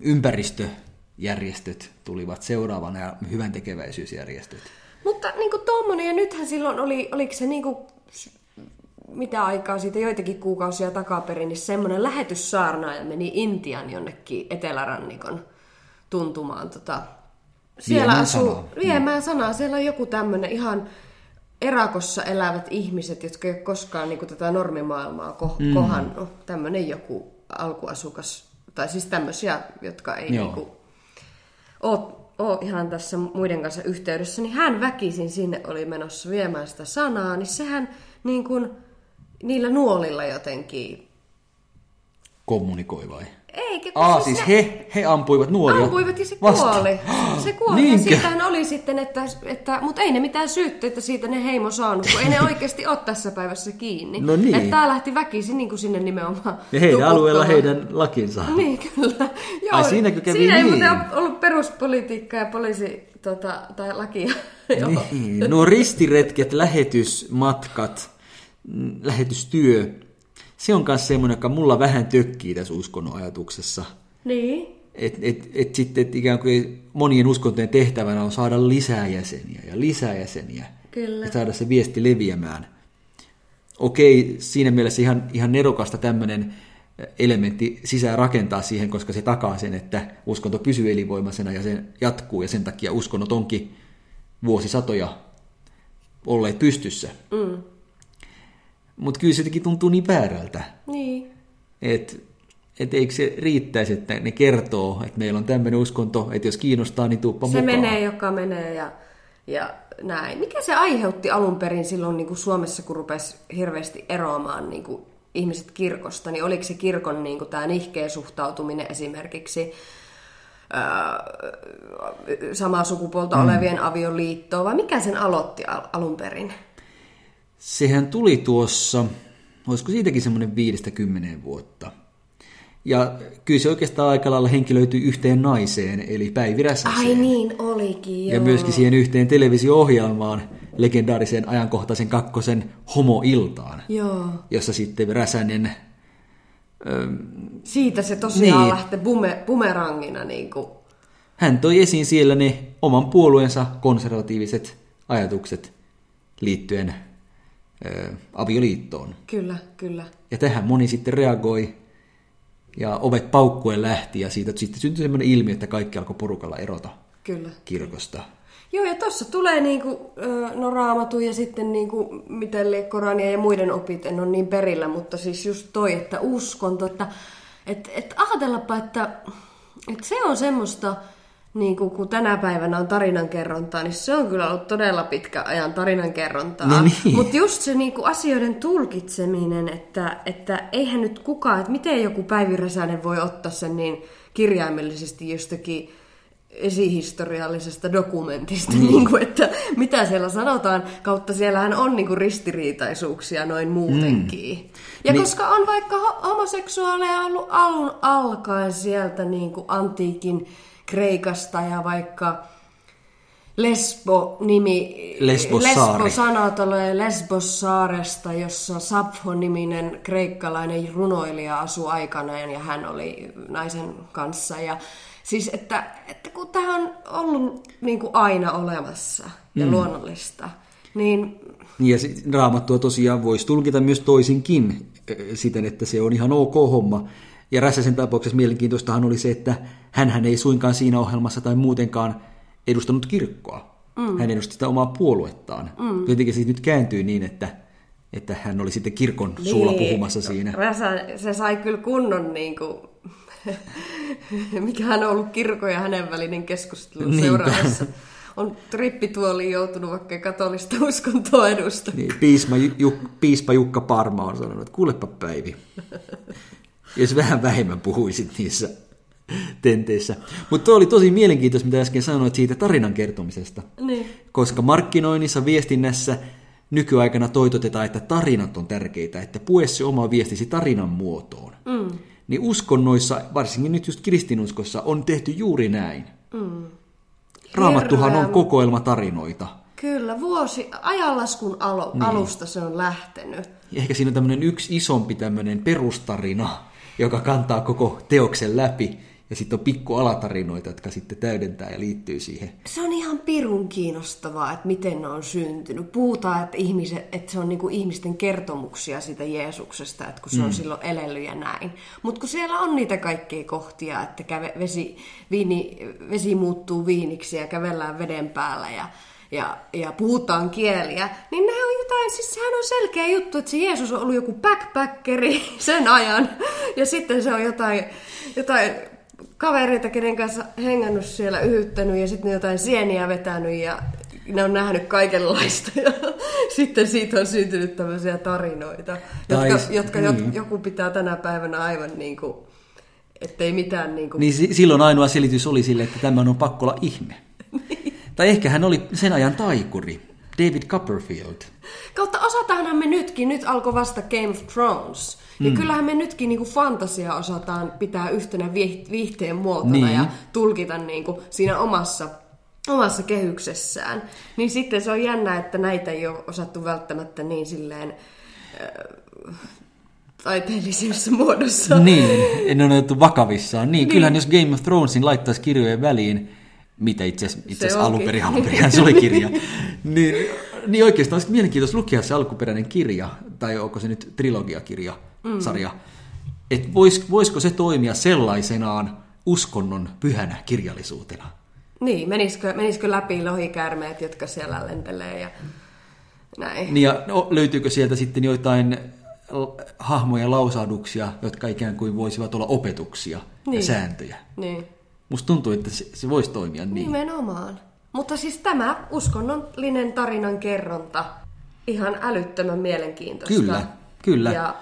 ympäristöjärjestöt tulivat seuraavana ja hyvän tekeväisyysjärjestöt. Mutta niin kuin tommonen, ja nythän silloin oli, oliko se niin kuin mitä aikaa siitä, joitakin kuukausia takaperin, niin semmoinen lähetyssaarnaaja meni Intian jonnekin etelärannikon tuntumaan. Tota, siellä Viemään asuu, sanaa. viemään sanaa. Siellä on joku tämmöinen ihan erakossa elävät ihmiset, jotka ei ole koskaan niin kuin, tätä normimaailmaa ko- mm. kohannut. Tämmöinen joku alkuasukas, tai siis tämmöisiä, jotka ei Joo. niin kuin, ole, ole ihan tässä muiden kanssa yhteydessä, niin hän väkisin sinne oli menossa viemään sitä sanaa, niin sehän niin kuin, niillä nuolilla jotenkin... Kommunikoi vai? Eikä, kun Aa, se- siis se- he, he ampuivat nuolia Ampuivat ja se vastaan. kuoli. Se kuoli. Ja siitähän oli sitten, että, että mutta ei ne mitään syytteitä siitä ne heimo saanut, kun ei ne oikeasti ole tässä päivässä kiinni. No niin. Että tää lähti väkisin niin kuin sinne nimenomaan Ja heidän alueella heidän lakinsa. Niin, kyllä. Joo, Ai, siinäkö kävi siinä ei niin? muuten ole ollut peruspolitiikka ja poliisi tota, tai lakia. Niin, nuo ristiretket, lähetysmatkat, mm, lähetystyö, se on myös semmoinen, joka mulla vähän tökkii tässä uskonnon ajatuksessa. Niin. Että et, et sitten et ikään kuin monien uskontojen tehtävänä on saada lisää jäseniä ja lisää jäseniä. Kyllä. Ja saada se viesti leviämään. Okei, siinä mielessä ihan, ihan nerokasta tämmöinen elementti sisään rakentaa siihen, koska se takaa sen, että uskonto pysyy elinvoimaisena ja se jatkuu, ja sen takia uskonnot onkin vuosisatoja olleet pystyssä. Mm. Mutta kyllä se jotenkin tuntuu niin väärältä, Niin. että et eikö se riittäisi, että ne kertoo, että meillä on tämmöinen uskonto, että jos kiinnostaa, niin tuuppa Se mukaan. menee, joka menee ja, ja näin. Mikä se aiheutti alun perin silloin niin kuin Suomessa, kun rupesi hirveästi eroamaan niin kuin ihmiset kirkosta, niin oliko se kirkon niin kuin tämä nihkeä suhtautuminen esimerkiksi ää, samaa sukupuolta mm. olevien avioliittoon, vai mikä sen aloitti al- alun perin? Sehän tuli tuossa, olisiko siitäkin semmoinen viidestä kymmeneen vuotta. Ja kyllä se oikeastaan aika lailla henkilöityi yhteen naiseen, eli Päivi Räsäseen. Ai niin, olikin, joo. Ja myöskin siihen yhteen televisio-ohjelmaan, legendaariseen ajankohtaisen kakkosen Homo-iltaan, Joo. jossa sitten Räsänen, Siitä se tosiaan Niin. lähtee bume, bumerangina niin kuin hän toi esiin siellä ne oman puolueensa konservatiiviset ajatukset liittyen avioliittoon. Kyllä, kyllä. Ja tähän moni sitten reagoi ja ovet paukkuen lähti ja siitä sitten syntyi sellainen ilmiö, että kaikki alkoi porukalla erota Kyllä. kirkosta. Joo, ja tuossa tulee niinku, no raamatu ja sitten niinku, miten Korania ja muiden opit en ole niin perillä, mutta siis just toi, että uskonto, että et, et ajatellapa, että, että se on semmoista, niin kuin, kun tänä päivänä on tarinankerrontaa, niin se on kyllä ollut todella pitkä ajan tarinankerrontaa. No niin. Mutta just se niin kuin, asioiden tulkitseminen, että, että eihän nyt kukaan, että miten joku Päivi Räsänen voi ottaa sen niin kirjaimellisesti jostakin esihistoriallisesta dokumentista, niin. Niin kuin, että mitä siellä sanotaan, kautta siellähän on niin kuin ristiriitaisuuksia noin muutenkin. Mm. Ja Niin- koska on vaikka ho- homoseksuaaleja ollut alun alkaen sieltä niin kuin antiikin Kreikasta ja vaikka Lesbo-nimi, Lesbos-saari. Lesbo-sana tulee Lesbos-saaresta, jossa Sappho-niminen kreikkalainen runoilija asui aikanaan ja hän oli naisen kanssa. Ja siis, että, että kun tämä on ollut niin kuin aina olemassa ja mm. luonnollista, niin Ja raamattua tosiaan voisi tulkita myös toisinkin ö, siten, että se on ihan ok homma. Ja Räsäsen tapauksessa mielenkiintoistahan oli se, että hän ei suinkaan siinä ohjelmassa tai muutenkaan edustanut kirkkoa. Mm. Hän edusti sitä omaa puoluettaan. Mm. Jotenkin se nyt kääntyy niin, että, että hän oli sitten kirkon suulla Niin. puhumassa siinä. Räsä, se sai kyllä kunnon, niin kuin, mikä on ollut kirkon ja hänen välinen keskustelu Niinpä. seuraavassa. On trippituoliin joutunut vaikka katolista uskontoa edusta. Niin, piispa, Ju, piispa Jukka Parma on sanonut, että kuulepa Päivi, jos vähän vähemmän puhuisit niissä tenteissä. Mutta tuo oli tosi mielenkiintoista, mitä äsken sanoit siitä tarinan kertomisesta. Niin. Koska markkinoinnissa, viestinnässä nykyaikana toitotetaan, että tarinat on tärkeitä, että pue se oma viestisi tarinan muotoon. Mm. Niin uskonnoissa, varsinkin nyt just kristinuskossa, on tehty juuri näin. Mm. Raamattuhan on kokoelma tarinoita. Kyllä, vuosi, ajanlaskun alo, niin. alusta se on lähtenyt. Ja ehkä siinä on tämmöinen yksi isompi tämmöinen perustarina, joka kantaa koko teoksen läpi. Ja sitten on pikku alatarinoita, jotka sitten täydentää ja liittyy siihen. Se on ihan pirun kiinnostavaa, että miten ne on syntynyt. Puhutaan, että, ihmiset, että se on niinku ihmisten kertomuksia siitä Jeesuksesta, että kun se mm. on silloin elellyt ja näin. Mutta kun siellä on niitä kaikkia kohtia, että käve, vesi, viini, vesi muuttuu viiniksi ja kävellään veden päällä ja ja, ja puhutaan kieliä, niin nämä on jotain, siis sehän on selkeä juttu, että se Jeesus on ollut joku backpackeri sen ajan, ja sitten se on jotain, jotain kavereita, kenen kanssa hengannut siellä, yhyttänyt, ja sitten jotain sieniä vetänyt, ja ne on nähnyt kaikenlaista, ja sitten siitä on syntynyt tämmöisiä tarinoita, tai, jotka, jotka niin. joku pitää tänä päivänä aivan niin kuin, ettei mitään niin kuin... Niin silloin ainoa selitys oli sille, että tämä on pakko olla ihme. Tai ehkä hän oli sen ajan taikuri, David Copperfield. Kautta osataanhan me nytkin, nyt alkoi vasta Game of Thrones. Ja mm. kyllähän me nytkin niin fantasia osataan pitää yhtenä viihteen muotona niin. ja tulkita niin kuin siinä omassa, omassa kehyksessään. Niin sitten se on jännä, että näitä ei ole osattu välttämättä niin silleen... Äh, taiteellisessa muodossa. Niin, en ole otettu vakavissaan. Niin, niin. kyllähän jos Game of Thronesin laittaisi kirjojen väliin, mitä itse asiassa alun perin, alun perin se oli kirja, niin, niin oikeastaan olisi mielenkiintoista lukea se alkuperäinen kirja, tai onko se nyt trilogiakirja, mm. sarja, että vois, voisiko se toimia sellaisenaan uskonnon pyhänä kirjallisuutena. Niin, menisikö, menisikö läpi lohikärmeet, jotka siellä lentelee ja näin. Niin ja no, löytyykö sieltä sitten joitain hahmoja lausahduksia, jotka ikään kuin voisivat olla opetuksia niin. ja sääntöjä. Niin. Musta tuntuu, että se, se voisi toimia niin. Nimenomaan. Mutta siis tämä uskonnollinen tarinan kerronta, ihan älyttömän mielenkiintoista. Kyllä, kyllä. Ja,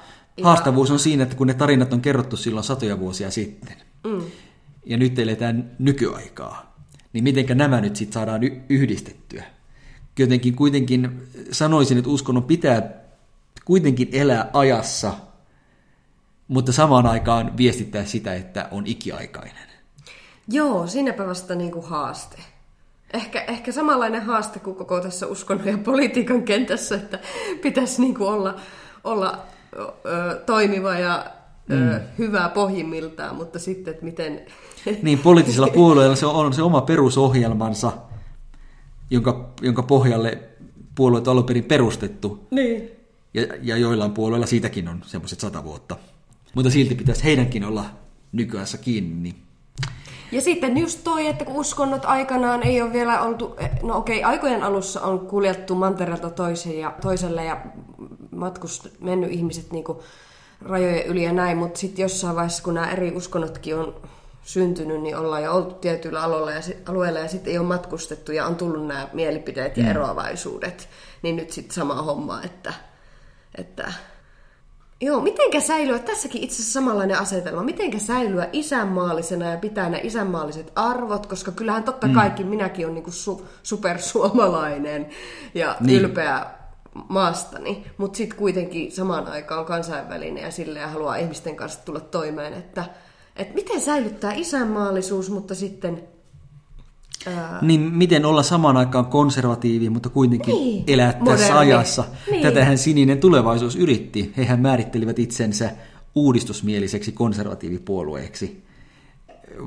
Haastavuus on siinä, että kun ne tarinat on kerrottu silloin satoja vuosia sitten, mm. ja nyt eletään nykyaikaa, niin mitenkä nämä nyt sitten saadaan yhdistettyä? Jotenkin kuitenkin sanoisin, että uskonnon pitää kuitenkin elää ajassa, mutta samaan aikaan viestittää sitä, että on ikiaikainen. Joo, siinäpä vasta niin kuin haaste. Ehkä, ehkä samanlainen haaste kuin koko tässä uskonnon ja politiikan kentässä, että pitäisi niin kuin olla, olla ö, toimiva ja ö, mm. hyvä pohjimmiltaan, mutta sitten, että miten... Niin, poliittisilla puolueilla se on se oma perusohjelmansa, jonka, jonka pohjalle puolueet on alun perin perustettu. Niin. Ja, ja joillain puolueilla siitäkin on semmoiset sata vuotta. Mutta silti pitäisi heidänkin olla nykyässä kiinni. Ja sitten just toi, että kun uskonnot aikanaan ei ole vielä oltu, no okei, aikojen alussa on kuljettu mantereelta toiseen ja, toiselle ja matkust, mennyt ihmiset niin rajojen yli ja näin, mutta sitten jossain vaiheessa, kun nämä eri uskonnotkin on syntynyt, niin ollaan jo oltu tietyillä alueilla ja, alueilla ja sitten ei ole matkustettu ja on tullut nämä mielipiteet ja mm. eroavaisuudet, niin nyt sitten sama homma, että, että Joo, mitenkä säilyä, tässäkin itse asiassa samanlainen asetelma, mitenkä säilyä isänmaallisena ja pitää ne isänmaalliset arvot, koska kyllähän totta mm. kaikki minäkin on niinku su, supersuomalainen ja niin. ylpeä maastani, mutta sitten kuitenkin samaan aikaan kansainvälinen ja silleen haluaa ihmisten kanssa tulla toimeen, että, että miten säilyttää isänmaallisuus, mutta sitten Ää... Niin miten olla samaan aikaan konservatiivi, mutta kuitenkin niin, elää tässä moderni. ajassa. Niin. Tätähän sininen tulevaisuus yritti. Hehän määrittelivät itsensä uudistusmieliseksi konservatiivipuolueeksi.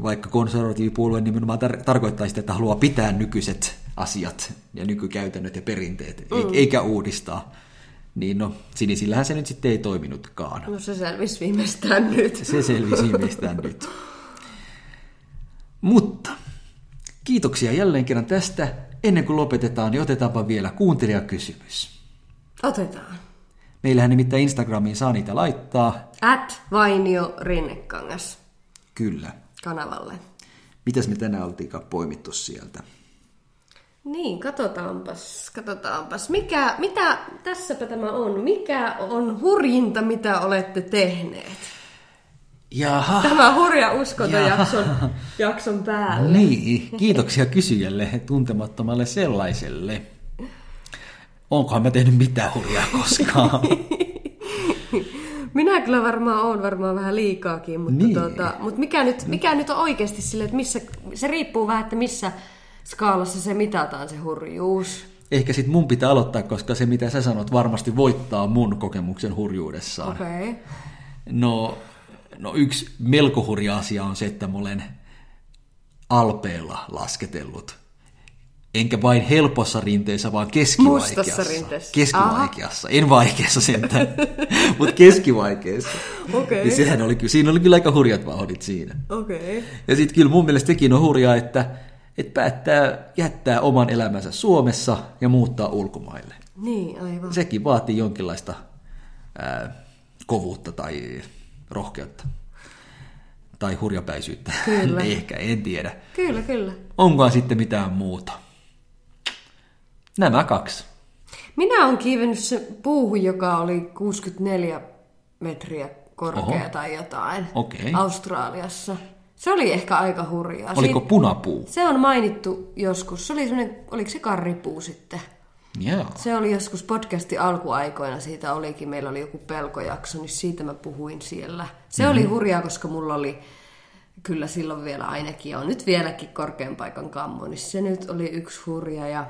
Vaikka konservatiivipuolue nimenomaan tar- tarkoittaa sitä, että haluaa pitää nykyiset asiat ja nykykäytännöt ja perinteet, mm. eikä uudistaa. Niin no, sinisillähän se nyt sitten ei toiminutkaan. No se selvisi viimeistään nyt. Se selvisi viimeistään nyt. Mutta Kiitoksia jälleen kerran tästä. Ennen kuin lopetetaan, niin otetaanpa vielä kuuntelijakysymys. Otetaan. Meillähän nimittäin Instagramiin saa niitä laittaa. At Vainio Rinnekangas. Kyllä. Kanavalle. Mitäs me tänään oltiinkaan poimittu sieltä? Niin, katsotaanpas, katsotaanpas. Mikä, mitä, tässäpä tämä on. Mikä on hurjinta, mitä olette tehneet? Jaha. Tämä hurja uskonto jakson, jakson päälle. Niin, kiitoksia kysyjälle, tuntemattomalle sellaiselle. Onkohan mä tehnyt mitään hurjaa koskaan? Minä kyllä varmaan on varmaan vähän liikaakin, mutta, niin. tuota, mutta mikä, nyt, mikä nyt on oikeasti sille, että missä, se riippuu vähän, että missä skaalassa se mitataan se hurjuus. Ehkä sit mun pitää aloittaa, koska se mitä sä sanot varmasti voittaa mun kokemuksen hurjuudessaan. Okei. Okay. No no yksi melko hurja asia on se, että mä olen alpeella lasketellut. Enkä vain helpossa rinteessä, vaan keskivaikeassa. Mustassa rinteessä. Keskivaikeassa. En vaikeassa sentään, mutta keskivaikeassa. Okei. Niin sehän oli, siinä oli kyllä aika hurjat vauhdit siinä. Okei. Okay. Ja sitten kyllä mun mielestä sekin on hurjaa, että, että päättää jättää oman elämänsä Suomessa ja muuttaa ulkomaille. Niin, aivan. Sekin vaatii jonkinlaista ää, kovuutta tai rohkeutta. Tai hurjapäisyyttä. Kyllä. Ehkä, en tiedä. Kyllä, kyllä. Onkohan sitten mitään muuta? Nämä kaksi. Minä olen kiivennyt se puuhun, joka oli 64 metriä korkea Oho. tai jotain Okei. Australiassa. Se oli ehkä aika hurjaa. Oliko Siin- punapuu? Se on mainittu joskus. Se oli semmoinen, oliko se karripuu sitten? Joo. Se oli joskus podcastin alkuaikoina, siitä olikin, meillä oli joku pelkojakso, niin siitä mä puhuin siellä. Se mm-hmm. oli hurjaa, koska mulla oli kyllä silloin vielä ainakin, ja on nyt vieläkin korkean paikan kammo, niin se nyt oli yksi hurja, ja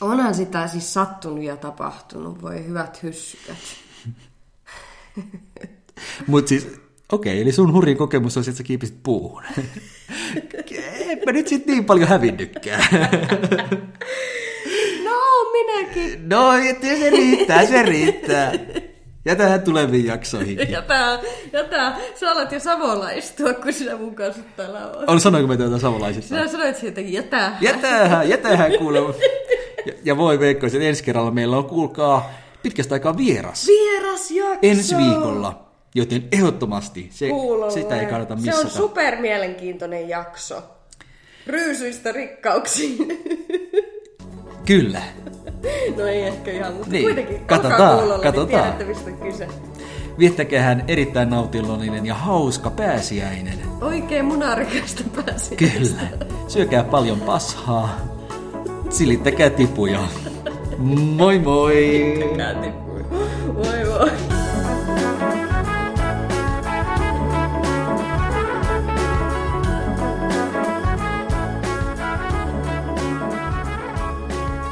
onhan sitä siis sattunut ja tapahtunut, voi hyvät hyssykät. Mutta siis, okei, eli sun hurjin kokemus on se, että sä kiipisit puuhun. Enpä nyt sitten niin paljon hävinnytkään. Minäkin. No, että se riittää, se riittää. Jätähän tuleviin jaksoihin. Ja tää, ja tää, sä alat jo savolaistua, kun sinä mun kanssa täällä oot. On sanoinko me tätä savolaisista? Sinä sanoit siitäkin, ja tää. Jätähän, jätähän kuule. Ja, ja voi veikkoa, että ensi kerralla meillä on, kuulkaa, pitkästä aikaa vieras. Vieras jakso! Ensi viikolla. Joten ehdottomasti se, Kuulolle. sitä ei kannata Se missata. on super mielenkiintoinen jakso. Ryysyistä rikkauksiin. Kyllä. no ei ehkä ihan, mutta Niin, kuitenkin. katsotaan, kuulolla, katsotaan. Niin tiedätte, mistä on kyse. Erittäin nautilollinen ja hauska pääsiäinen. Oikein munarikasta pääsi. Kyllä. Syökää paljon pashaa. Silittäkää tipuja. Moi moi! Käänti. Voi voi.